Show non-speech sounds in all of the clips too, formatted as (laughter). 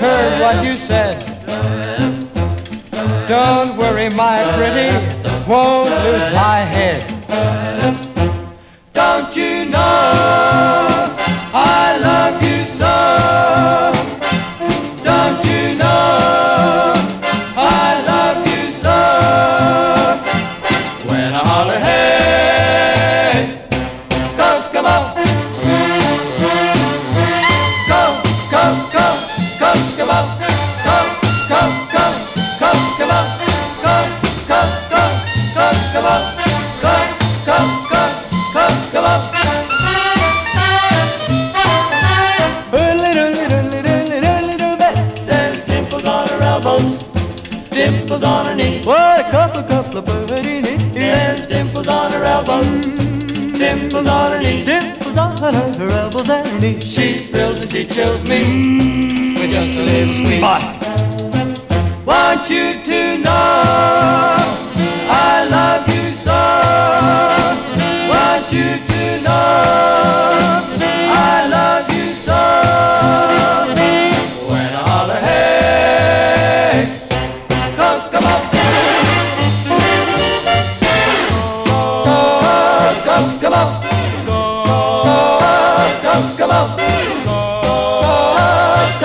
heard what you said. Don't worry, my pretty, won't lose my head. Don't you know?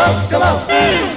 on, come on.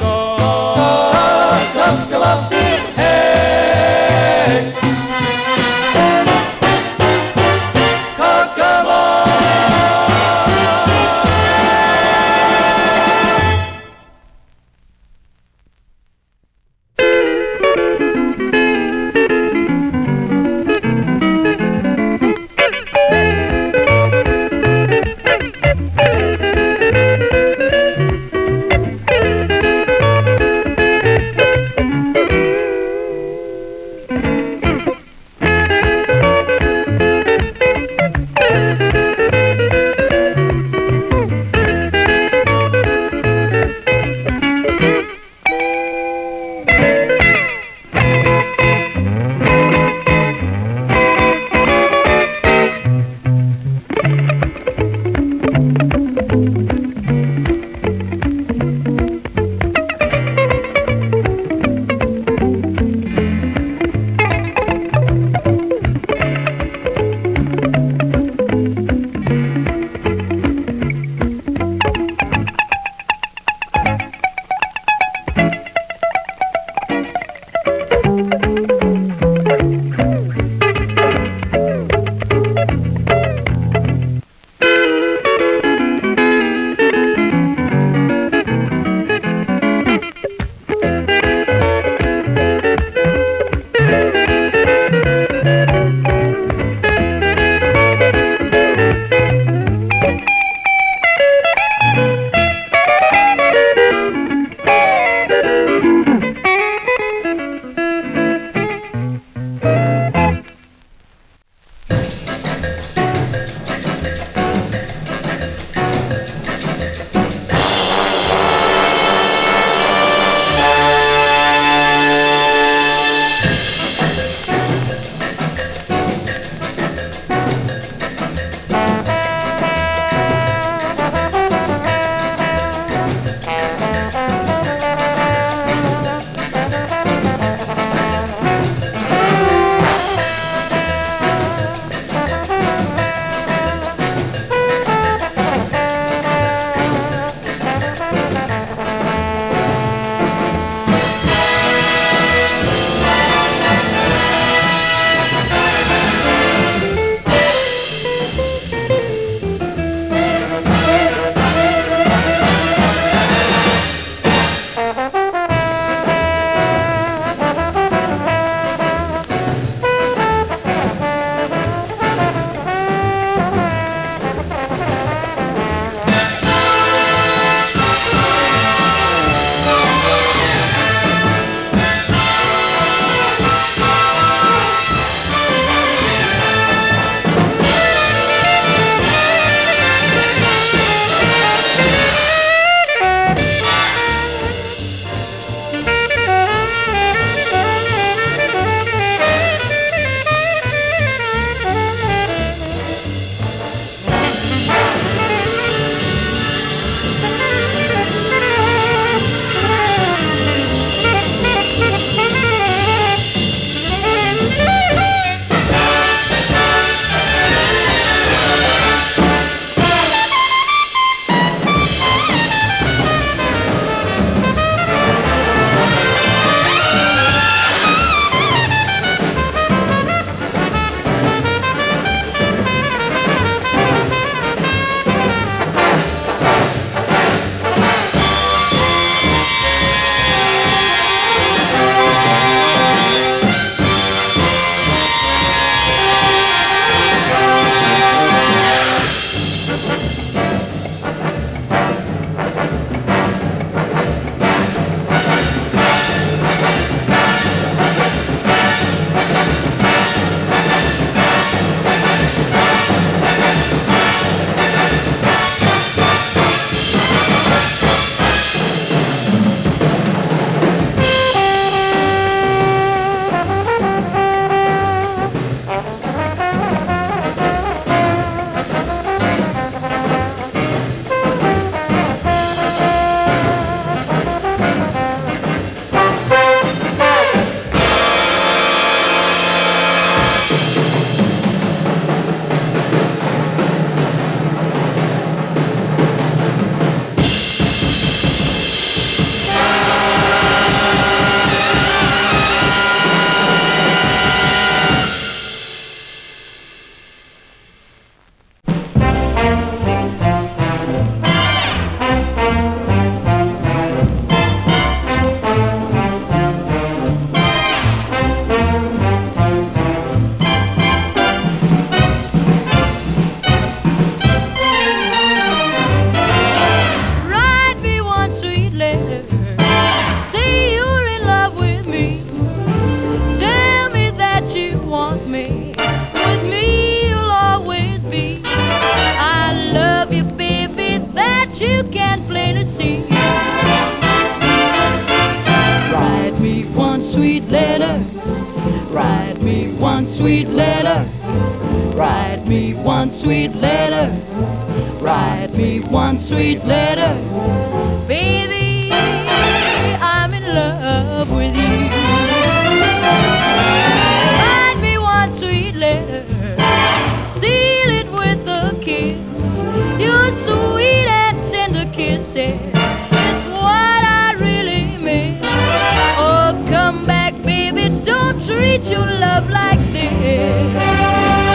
Write me one sweet letter. Write me one sweet letter. Baby, I'm in love with you. Write me one sweet letter. Seal it with a kiss. Your sweet and tender kisses is what I really miss. Oh, come back, baby. Don't treat your love like this.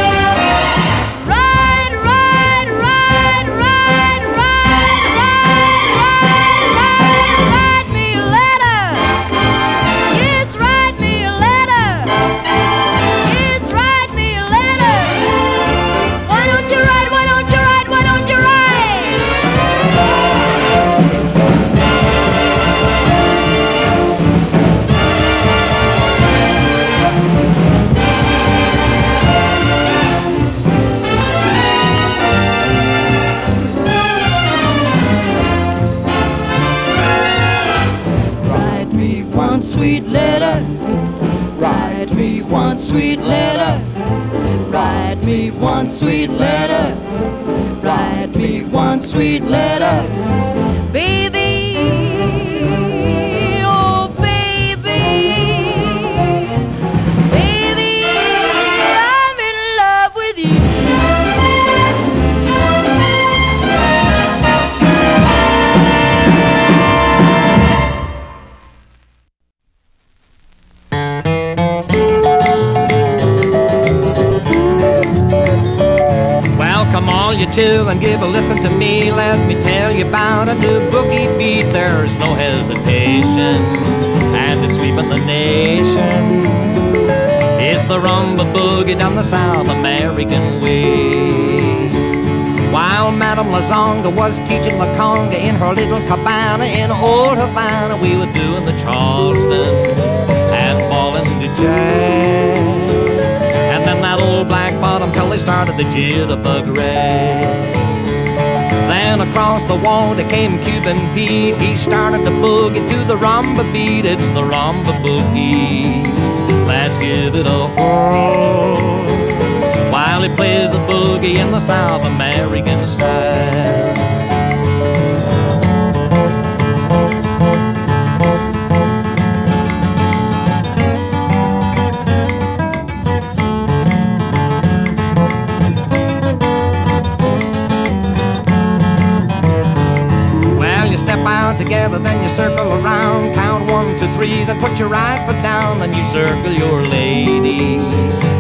And give a listen to me. Let me tell you about a new boogie beat. There's no hesitation, and it's sweeping the nation. It's the rumba boogie down the South American way. While Madame Lazonga was teaching La Conga in her little cabana in old Havana, we were doing the Charleston and falling to jazz. And then that old black bottom till they started the jitterbug ray. Across the wall there came Cuban Pete. He started to boogie to the rumba beat. It's the rumba boogie. Let's give it a whirl. While he plays the boogie in the South American style. Circle around, count one, two, three, then put your right foot down, then you circle your lady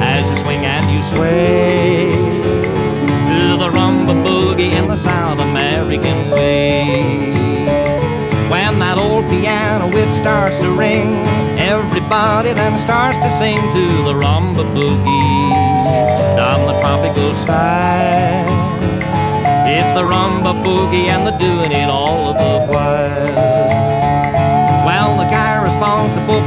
as you swing and you sway to the rumba boogie in the South American way. When that old piano it starts to ring, everybody then starts to sing to the rumba boogie down the tropical style. It's the rumba boogie and they're doing it all of the while.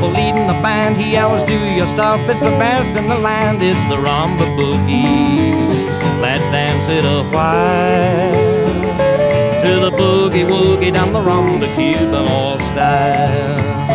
For leading the band, he yells, do your stuff, it's the best in the land, it's the rumba boogie. Let's dance it a while. To the boogie woogie down the rumba Cuban all style.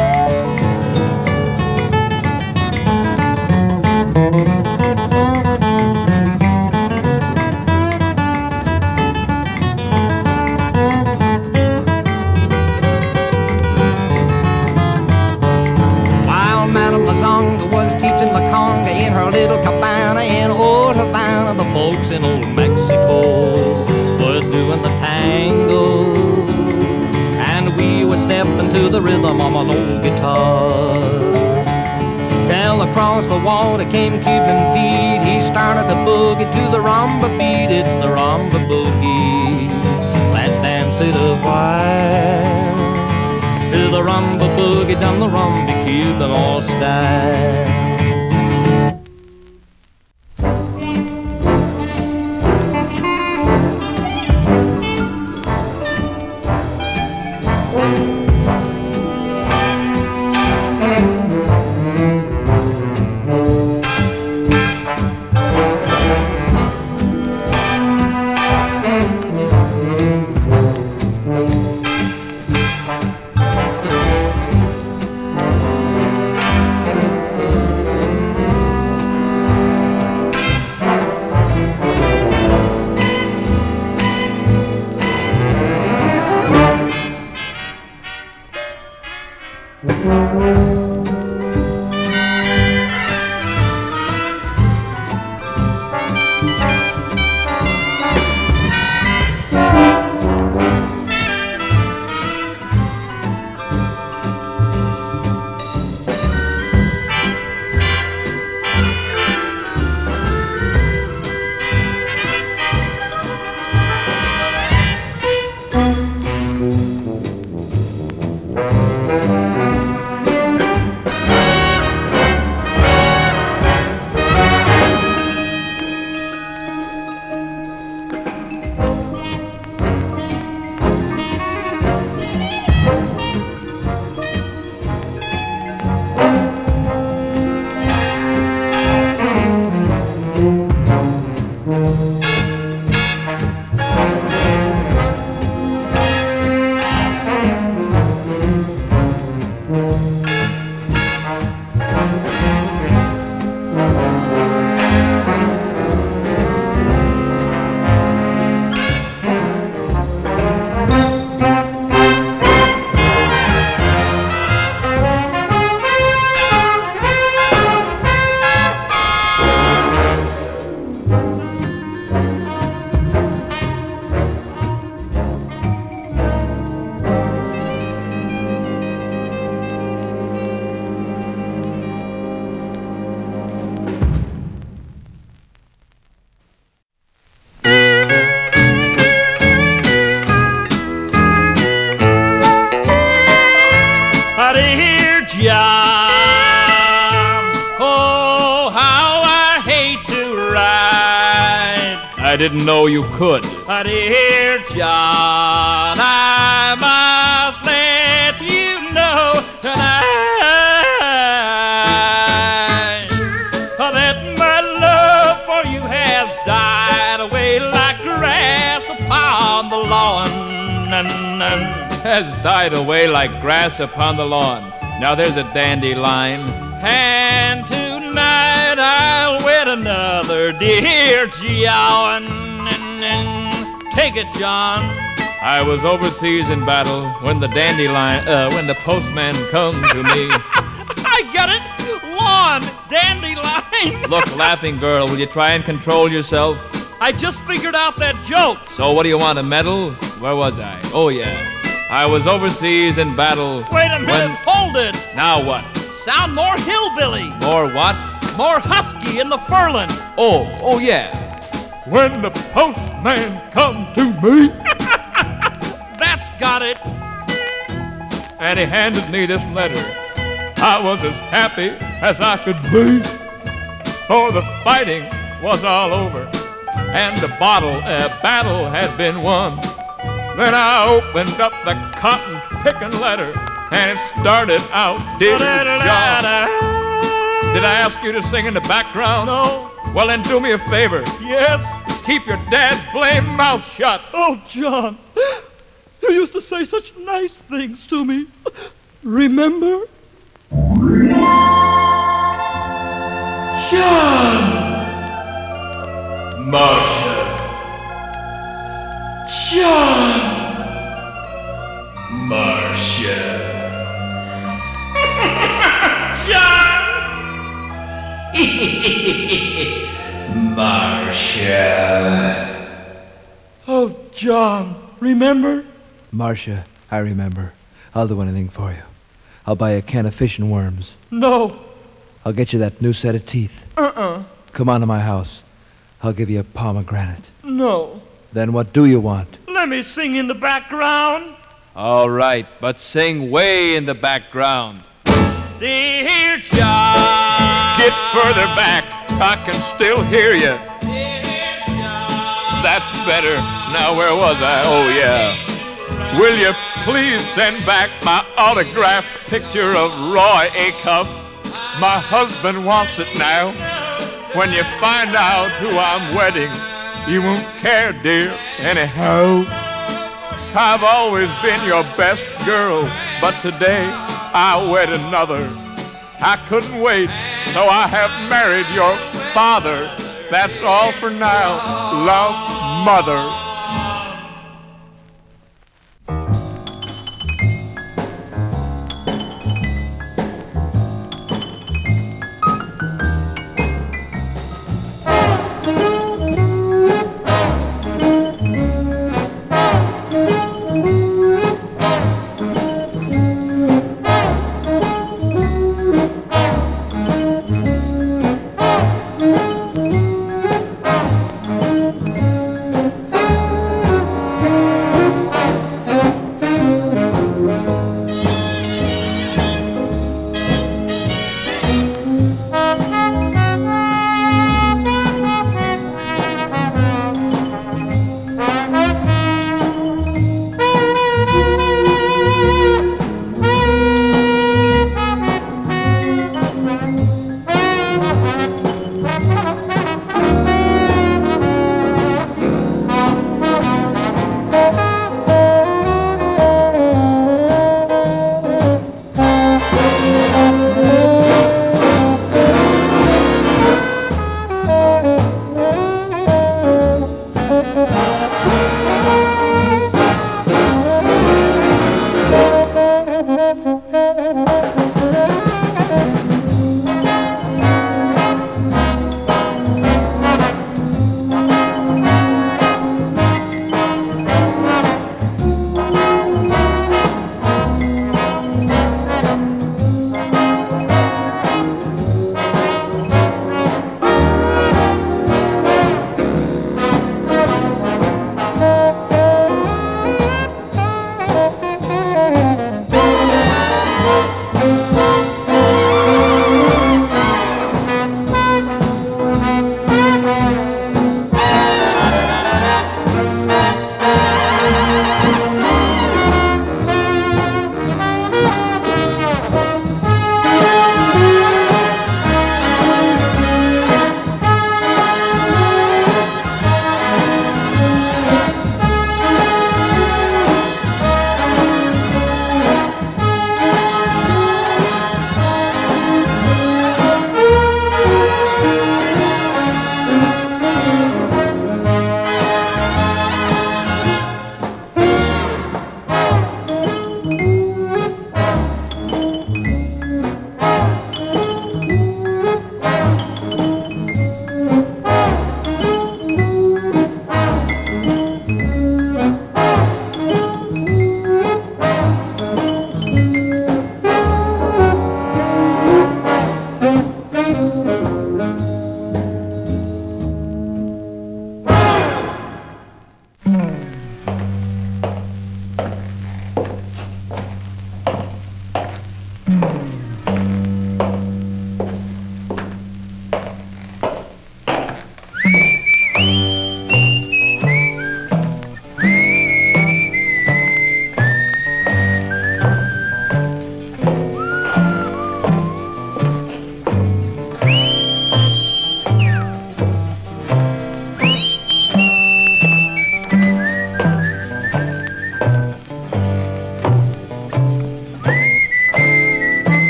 Little cabana in old Havana, the folks in old Mexico were doing the tango. And we were stepping to the rhythm of an old guitar. Well, across the water came Cuban Pete. He started the boogie to the rumba beat. It's the rumba boogie. Let's dance it a while to the rumba boogie down the rumba Cuban all style. Didn't know you could. Uh, Dear John, I must let you know tonight that my love for you has died away like grass upon the lawn. Has died away like grass upon the lawn. Now there's a dandelion. And tonight I'll wed another, dear John. Take it, John. I was overseas in battle when the dandelion, uh, when the postman come to me. (laughs) I get it! Lawn, dandelion. (laughs) Look, laughing girl, will you try and control yourself? I just figured out that joke. So what do you want, a medal? Where was I? Oh yeah. I was overseas in battle. Wait a minute, When, hold it. now what? Sound more hillbilly, More what? More husky in the furlin. Oh, oh yeah. When the postman come to me (laughs) That's got it. and he handed me this letter, I was as happy as I could be. For the fighting was all over, and the bottle, uh, battle had been won. Then I opened up the cotton picking letter, and it started out, dear John. Did I ask you to sing in the background? No. Well, then do me a favor. Yes. Keep your dad blame mouth shut. Oh, John, you used to say such nice things to me. Remember? John. Marsha. John. Marsha. (laughs) Oh, John, remember? Marsha, I remember. I'll do anything for you. I'll buy you a can of fish and worms. No. I'll get you that new set of teeth. Uh-uh. Come on to my house. I'll give you a pomegranate. No. Then what do you want? Let me sing in the background. All right, but sing way in the background. Dear John. Get further back. I can still hear you. That's better. Now, where was I? Oh, yeah. Will you please send back my autographed picture of Roy Acuff? My husband wants it now. When you find out who I'm wedding, you won't care, dear, anyhow. I've always been your best girl, but today I wed another. I couldn't wait, so I have married your father. That's all for now. Love, mother.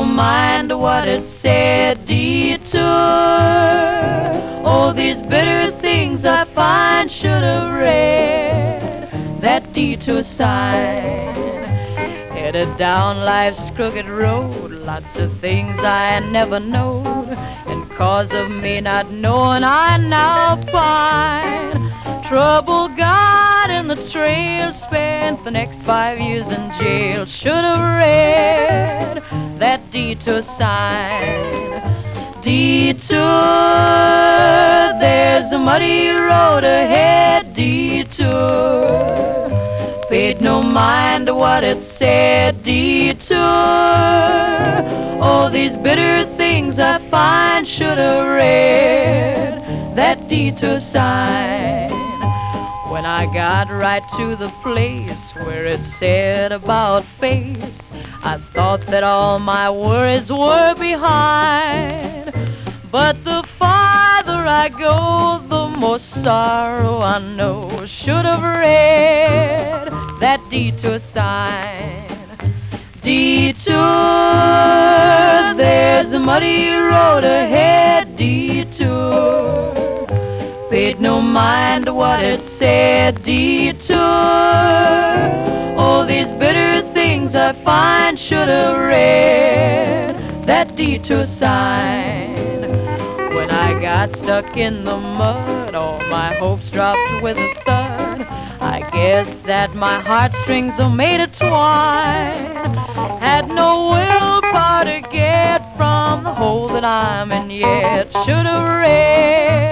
No mind what it said detour. All these bitter things I find should have read that detour sign. Headed down life's crooked road, lots of things I never knowed, and cause of me not knowing I now find trouble got in the trail, spent the next five years in jail. Should have read that detour sign. Detour, there's a muddy road ahead, detour paid no mind to what it said. Detour, all these bitter things I find should have read that detour sign. When I got right to the place where it said about face, I thought that all my worries were behind. But the farther I go, the more sorrow I know. Should have read that detour sign. Detour, there's a muddy road ahead. Detour, paid no mind to what it said. Detour, all these bitter things I find should have read that detour sign. When I got stuck in the mud, all my hopes dropped with a thud. I guess that my heartstrings are made of twine. Had no willpower to get from the hole that I'm in yet. Should have read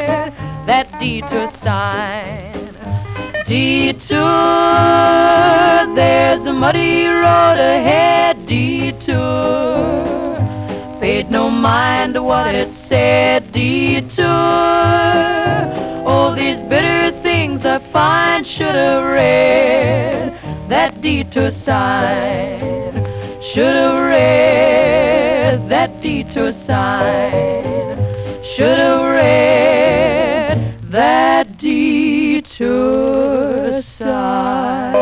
detour sign. Detour, there's a muddy road ahead. Detour paid no mind to what it said. Detour, all these bitter things I find should have read that detour sign. Should have read that detour sign. Should have read that detour sign.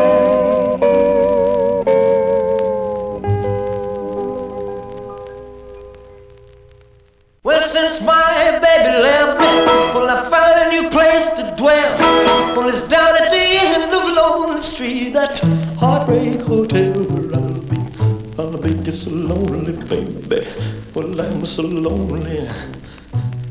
Well, since my baby left me, well, I found a new place to dwell. Well, it's down at the end of Lonely Street, that heartbreak hotel where I'll be. I'll be just so lonely, baby. Well, I'm so lonely.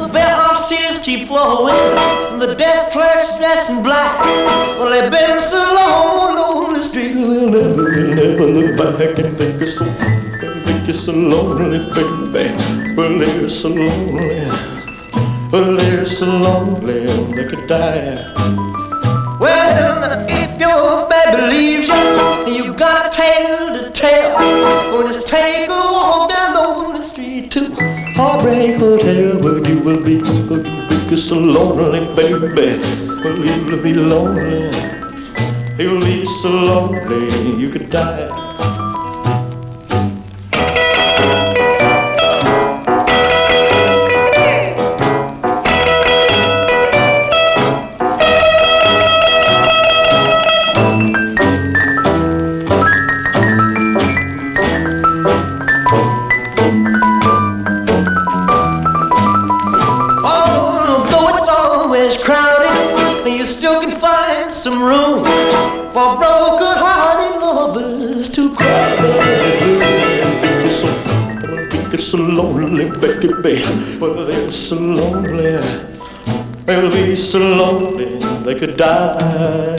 the bellhop's tears keep flowing, and the desk clerk's dressed in black. Well, they've been so long on the street, they'll never, they'll never look back and think you're so, think you're so lonely, baby. Well, they're so lonely, well, they're so lonely, they could die. Well, if your baby leaves you, you've got a tale to tell. Or just take a walk down Lonely Street to Heartbreak Hotel, will be, will be so lonely, baby. Well, you'll be lonely. You'll be so lonely, you could die. Baby. Well, they're so lonely. They'll be so lonely they could die.